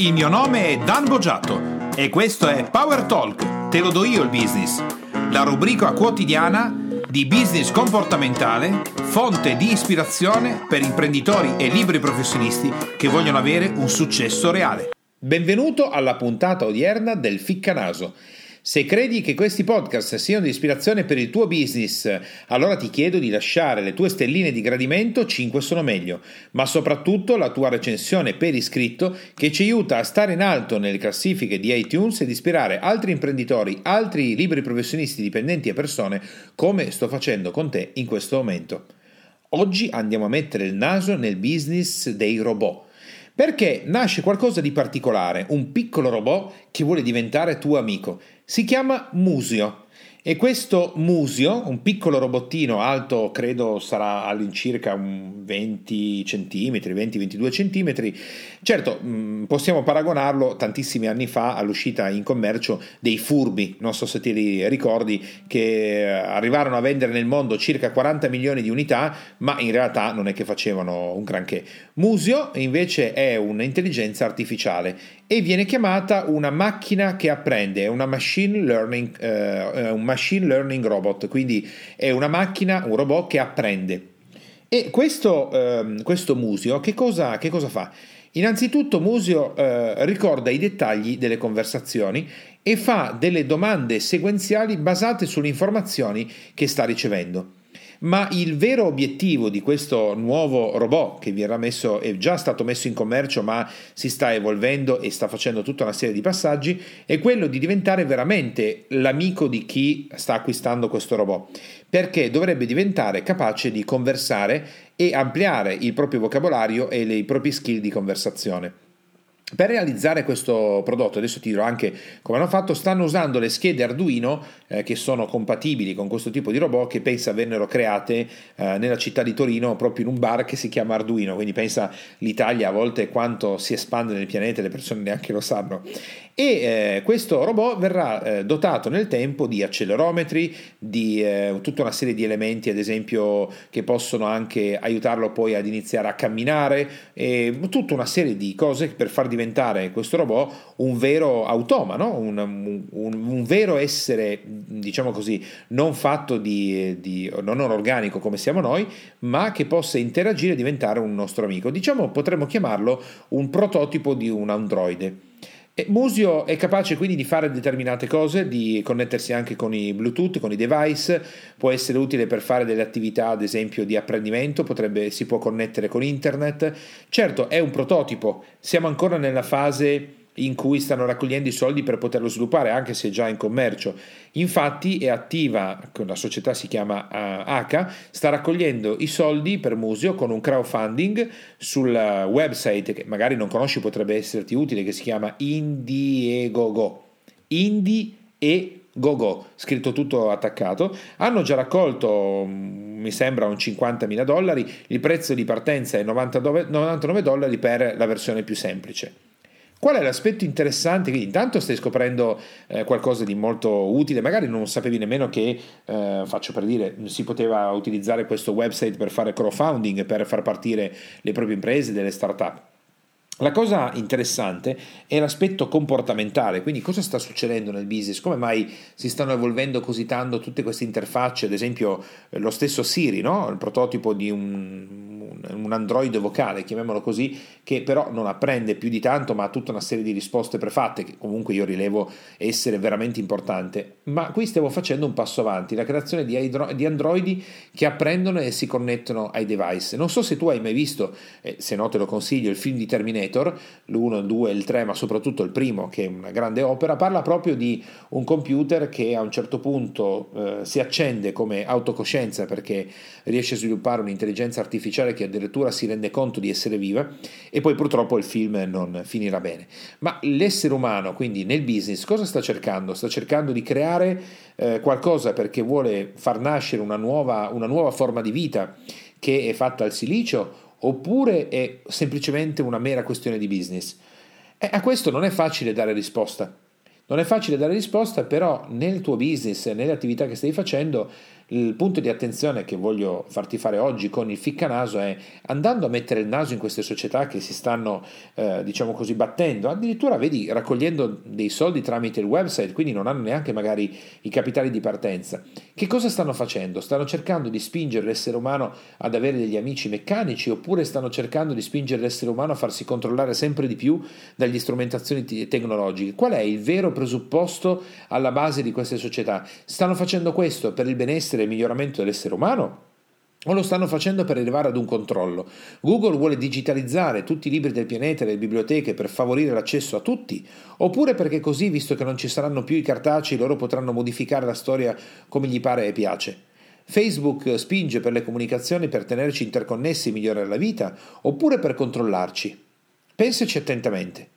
Il mio nome è Dan Boggiato e questo è Power Talk, te lo do io il business, la rubrica quotidiana di business comportamentale, fonte di ispirazione per imprenditori e libri professionisti che vogliono avere un successo reale. Benvenuto alla puntata odierna del Ficcanaso se credi che questi podcast siano di ispirazione per il tuo business, allora ti chiedo di lasciare le tue stelline di gradimento, 5 sono meglio, ma soprattutto la tua recensione per iscritto che ci aiuta a stare in alto nelle classifiche di iTunes ed ispirare altri imprenditori, altri liberi professionisti dipendenti e persone come sto facendo con te in questo momento. Oggi andiamo a mettere il naso nel business dei robot perché nasce qualcosa di particolare, un piccolo robot che vuole diventare tuo amico. Si chiama Musio e questo Musio, un piccolo robottino alto, credo sarà all'incirca 20 cm, 20-22 cm, certo mm, possiamo paragonarlo tantissimi anni fa all'uscita in commercio dei furbi, non so se ti ricordi, che arrivarono a vendere nel mondo circa 40 milioni di unità, ma in realtà non è che facevano un granché. Musio invece è un'intelligenza artificiale e viene chiamata una macchina che apprende, è una machine learning, eh, un machine learning robot, quindi è una macchina, un robot che apprende. E questo, eh, questo Musio che cosa, che cosa, fa? Innanzitutto Musio eh, ricorda i dettagli delle conversazioni e fa delle domande sequenziali basate sulle informazioni che sta ricevendo. Ma il vero obiettivo di questo nuovo robot che verrà messo, è già stato messo in commercio ma si sta evolvendo e sta facendo tutta una serie di passaggi, è quello di diventare veramente l'amico di chi sta acquistando questo robot, perché dovrebbe diventare capace di conversare e ampliare il proprio vocabolario e i propri skill di conversazione. Per realizzare questo prodotto, adesso ti dirò anche come hanno fatto, stanno usando le schede Arduino eh, che sono compatibili con questo tipo di robot che pensa vennero create eh, nella città di Torino proprio in un bar che si chiama Arduino, quindi pensa l'Italia a volte quanto si espande nel pianeta le persone neanche lo sanno. E eh, questo robot verrà eh, dotato nel tempo di accelerometri, di eh, tutta una serie di elementi, ad esempio, che possono anche aiutarlo poi ad iniziare a camminare, e tutta una serie di cose per far diventare diventare questo robot un vero automa, no? un, un, un, vero essere, diciamo così, non fatto di, di, non organico come siamo noi, ma che possa interagire e diventare un nostro amico. Diciamo potremmo chiamarlo un prototipo di un androide. E Musio è capace quindi di fare determinate cose, di connettersi anche con i Bluetooth, con i device, può essere utile per fare delle attività ad esempio di apprendimento, potrebbe, si può connettere con internet. Certo, è un prototipo, siamo ancora nella fase in cui stanno raccogliendo i soldi per poterlo sviluppare, anche se già in commercio. Infatti è attiva, la società si chiama uh, sta raccogliendo i soldi per Museo con un crowdfunding sul website che magari non conosci, potrebbe esserti utile, che si chiama Indiegogo. Indie e GoGo, scritto tutto attaccato, hanno già raccolto, mm, mi sembra, un 50.000 dollari, il prezzo di partenza è 99, 99 dollari per la versione più semplice. Qual è l'aspetto interessante? Quindi intanto stai scoprendo eh, qualcosa di molto utile, magari non sapevi nemmeno che, eh, faccio per dire, si poteva utilizzare questo website per fare crowdfunding, per far partire le proprie imprese, delle start-up. La cosa interessante è l'aspetto comportamentale, quindi cosa sta succedendo nel business, come mai si stanno evolvendo così tanto tutte queste interfacce, ad esempio eh, lo stesso Siri, no? il prototipo di un, un Android vocale, chiamiamolo così, che però non apprende più di tanto, ma ha tutta una serie di risposte prefatte, che comunque io rilevo essere veramente importante. Ma qui stiamo facendo un passo avanti, la creazione di, idro- di Androidi che apprendono e si connettono ai device. Non so se tu hai mai visto, eh, se no te lo consiglio, il film di Terminator, l'1, il 2 il 3, ma soprattutto il primo, che è una grande opera, parla proprio di un computer che a un certo punto eh, si accende come autocoscienza perché riesce a sviluppare un'intelligenza artificiale che addirittura si rende conto di essere viva e poi purtroppo il film non finirà bene. Ma l'essere umano, quindi nel business, cosa sta cercando? Sta cercando di creare eh, qualcosa perché vuole far nascere una nuova, una nuova forma di vita che è fatta al silicio oppure è semplicemente una mera questione di business? E a questo non è facile dare risposta. Non è facile dare risposta, però nel tuo business, nelle attività che stai facendo, il punto di attenzione che voglio farti fare oggi con il ficcanaso è andando a mettere il naso in queste società che si stanno, eh, diciamo così, battendo, addirittura vedi raccogliendo dei soldi tramite il website, quindi non hanno neanche magari i capitali di partenza. Che cosa stanno facendo? Stanno cercando di spingere l'essere umano ad avere degli amici meccanici oppure stanno cercando di spingere l'essere umano a farsi controllare sempre di più dagli strumentazioni tecnologiche? Qual è il vero presupposto alla base di queste società? Stanno facendo questo per il benessere essere il miglioramento dell'essere umano? O lo stanno facendo per arrivare ad un controllo? Google vuole digitalizzare tutti i libri del pianeta e le biblioteche per favorire l'accesso a tutti? Oppure perché così, visto che non ci saranno più i cartacei, loro potranno modificare la storia come gli pare e piace? Facebook spinge per le comunicazioni per tenerci interconnessi e migliorare la vita, oppure per controllarci? Pensaci attentamente.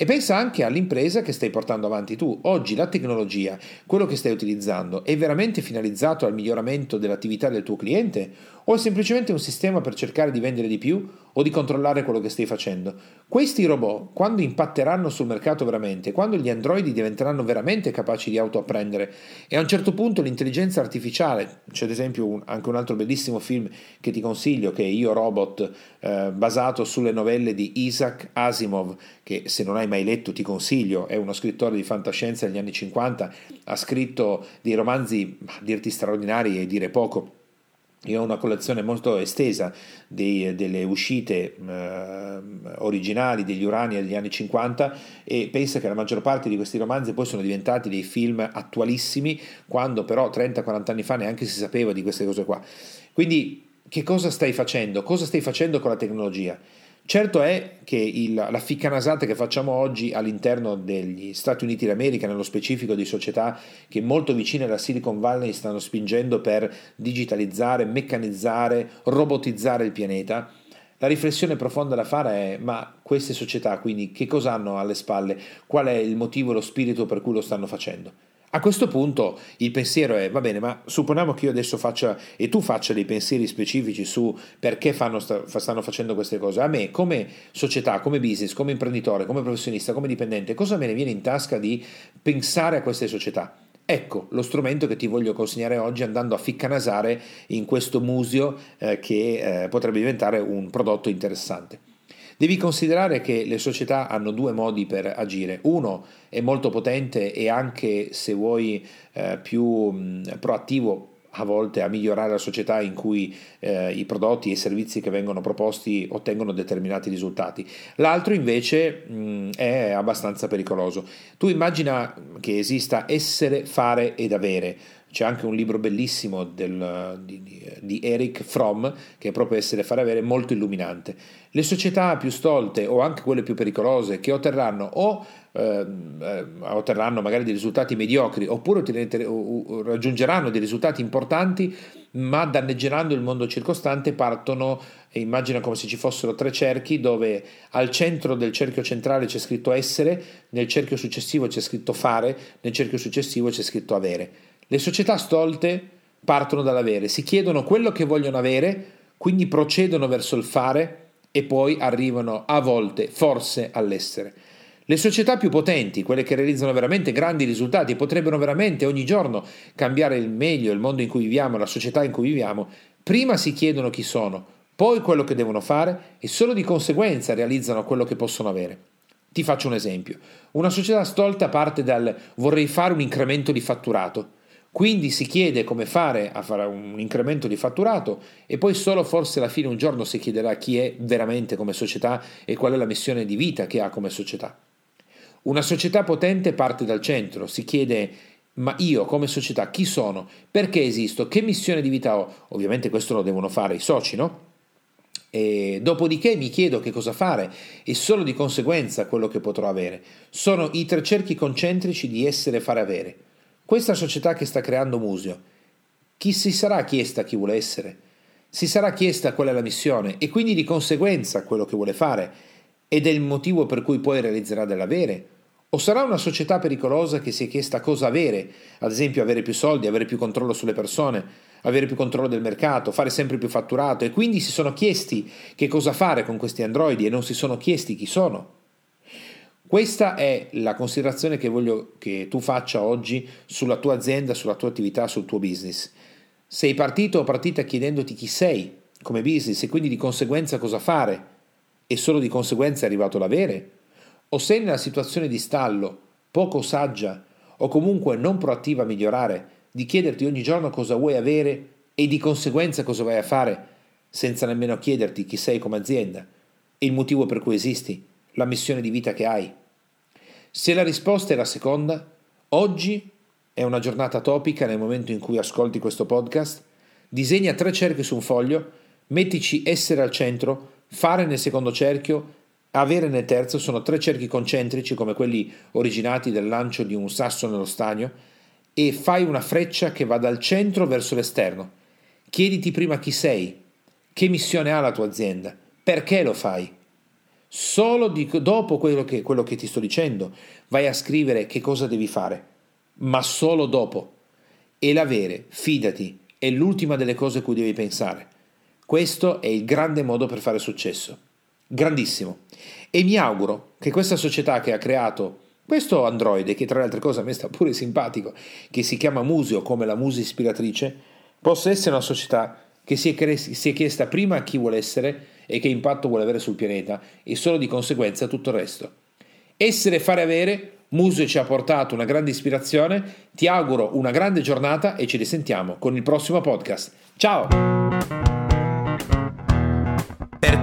E pensa anche all'impresa che stai portando avanti tu. Oggi la tecnologia, quello che stai utilizzando, è veramente finalizzato al miglioramento dell'attività del tuo cliente o è semplicemente un sistema per cercare di vendere di più o di controllare quello che stai facendo? Questi robot, quando impatteranno sul mercato veramente, quando gli androidi diventeranno veramente capaci di autoapprendere e a un certo punto l'intelligenza artificiale, c'è ad esempio un, anche un altro bellissimo film che ti consiglio che è Io Robot, eh, basato sulle novelle di Isaac Asimov, che se non hai mai letto ti consiglio, è uno scrittore di fantascienza degli anni 50, ha scritto dei romanzi, a dirti straordinari e dire poco io ho una collezione molto estesa dei, delle uscite eh, originali degli Urania degli anni 50 e penso che la maggior parte di questi romanzi poi sono diventati dei film attualissimi, quando però 30-40 anni fa neanche si sapeva di queste cose qua. Quindi che cosa stai facendo? Cosa stai facendo con la tecnologia? Certo è che il, la ficcanasata che facciamo oggi all'interno degli Stati Uniti d'America, nello specifico di società che molto vicine alla Silicon Valley stanno spingendo per digitalizzare, meccanizzare, robotizzare il pianeta, la riflessione profonda da fare è ma queste società quindi che cosa hanno alle spalle? Qual è il motivo, lo spirito per cui lo stanno facendo? A questo punto il pensiero è, va bene, ma supponiamo che io adesso faccia e tu faccia dei pensieri specifici su perché fanno, stanno facendo queste cose. A me come società, come business, come imprenditore, come professionista, come dipendente, cosa me ne viene in tasca di pensare a queste società? Ecco lo strumento che ti voglio consegnare oggi andando a ficcanasare in questo museo eh, che eh, potrebbe diventare un prodotto interessante. Devi considerare che le società hanno due modi per agire. Uno è molto potente e anche se vuoi eh, più mh, proattivo a volte a migliorare la società in cui eh, i prodotti e i servizi che vengono proposti ottengono determinati risultati. L'altro invece mh, è abbastanza pericoloso. Tu immagina che esista essere, fare ed avere. C'è anche un libro bellissimo del, di, di, Eric Fromm, che è proprio Essere fare avere, molto illuminante. Le società più stolte o anche quelle più pericolose che otterranno o eh, eh otterranno magari dei risultati mediocri oppure raggiungeranno dei risultati importanti ma danneggeranno il mondo circostante partono e immagina come se ci fossero tre cerchi dove al centro del cerchio centrale c'è scritto essere, nel cerchio successivo c'è scritto fare, nel cerchio successivo c'è scritto avere. Le società stolte partono dall'avere, si chiedono quello che vogliono avere, quindi procedono verso il fare e poi arrivano a volte, forse, all'essere. Le società più potenti, quelle che realizzano veramente grandi risultati, potrebbero veramente ogni giorno cambiare il meglio il mondo in cui viviamo, la società in cui viviamo, prima si chiedono chi sono, poi quello che devono fare e solo di conseguenza realizzano quello che possono avere. Ti faccio un esempio. Una società stolta parte dal vorrei fare un incremento di fatturato quindi si chiede come fare a fare un incremento di fatturato e poi solo forse alla fine un giorno si chiederà chi è veramente come società e qual è la missione di vita che ha come società. Una società potente parte dal centro, si chiede ma io come società chi sono? Perché esisto? Che missione di vita ho? Ovviamente questo lo devono fare i soci, no? E dopodiché mi chiedo che cosa fare e solo di conseguenza quello che potrò avere. Sono i tre cerchi concentrici di essere fare avere. Questa società che sta creando Musio, chi si sarà chiesta chi vuole essere? Si sarà chiesta qual è la missione e quindi di conseguenza quello che vuole fare ed è il motivo per cui poi realizzerà dell'avere? O sarà una società pericolosa che si è chiesta cosa avere, ad esempio avere più soldi, avere più controllo sulle persone, avere più controllo del mercato, fare sempre più fatturato e quindi si sono chiesti che cosa fare con questi androidi e non si sono chiesti chi sono? Questa è la considerazione che voglio che tu faccia oggi sulla tua azienda, sulla tua attività, sul tuo business. Sei partito o partita chiedendoti chi sei come business e quindi di conseguenza cosa fare e solo di conseguenza è arrivato l'avere? O sei nella situazione di stallo, poco saggia o comunque non proattiva a migliorare, di chiederti ogni giorno cosa vuoi avere e di conseguenza cosa vai a fare, senza nemmeno chiederti chi sei come azienda il motivo per cui esisti, la missione di vita che hai? Se la risposta è la seconda, oggi è una giornata topica nel momento in cui ascolti questo podcast, disegna tre cerchi su un foglio, mettici essere al centro, fare nel secondo cerchio, avere nel terzo, sono tre cerchi concentrici come quelli originati dal lancio di un sasso nello stagno, e fai una freccia che va dal centro verso l'esterno. Chiediti prima chi sei, che missione ha la tua azienda, perché lo fai. Solo di, dopo quello che, quello che ti sto dicendo vai a scrivere che cosa devi fare ma solo dopo. E l'avere, fidati, è l'ultima delle cose a cui devi pensare. Questo è il grande modo per fare successo. Grandissimo. E mi auguro che questa società che ha creato questo androide, che tra le altre cose a me sta pure simpatico, che si chiama Museo come la musa ispiratrice, possa essere una società che si è, cre- si è chiesta prima chi vuole essere e che impatto vuole avere sul pianeta e solo di conseguenza tutto il resto. Essere fare avere Musio ci ha portato una grande ispirazione, ti auguro una grande giornata e ci risentiamo con il prossimo podcast. Ciao!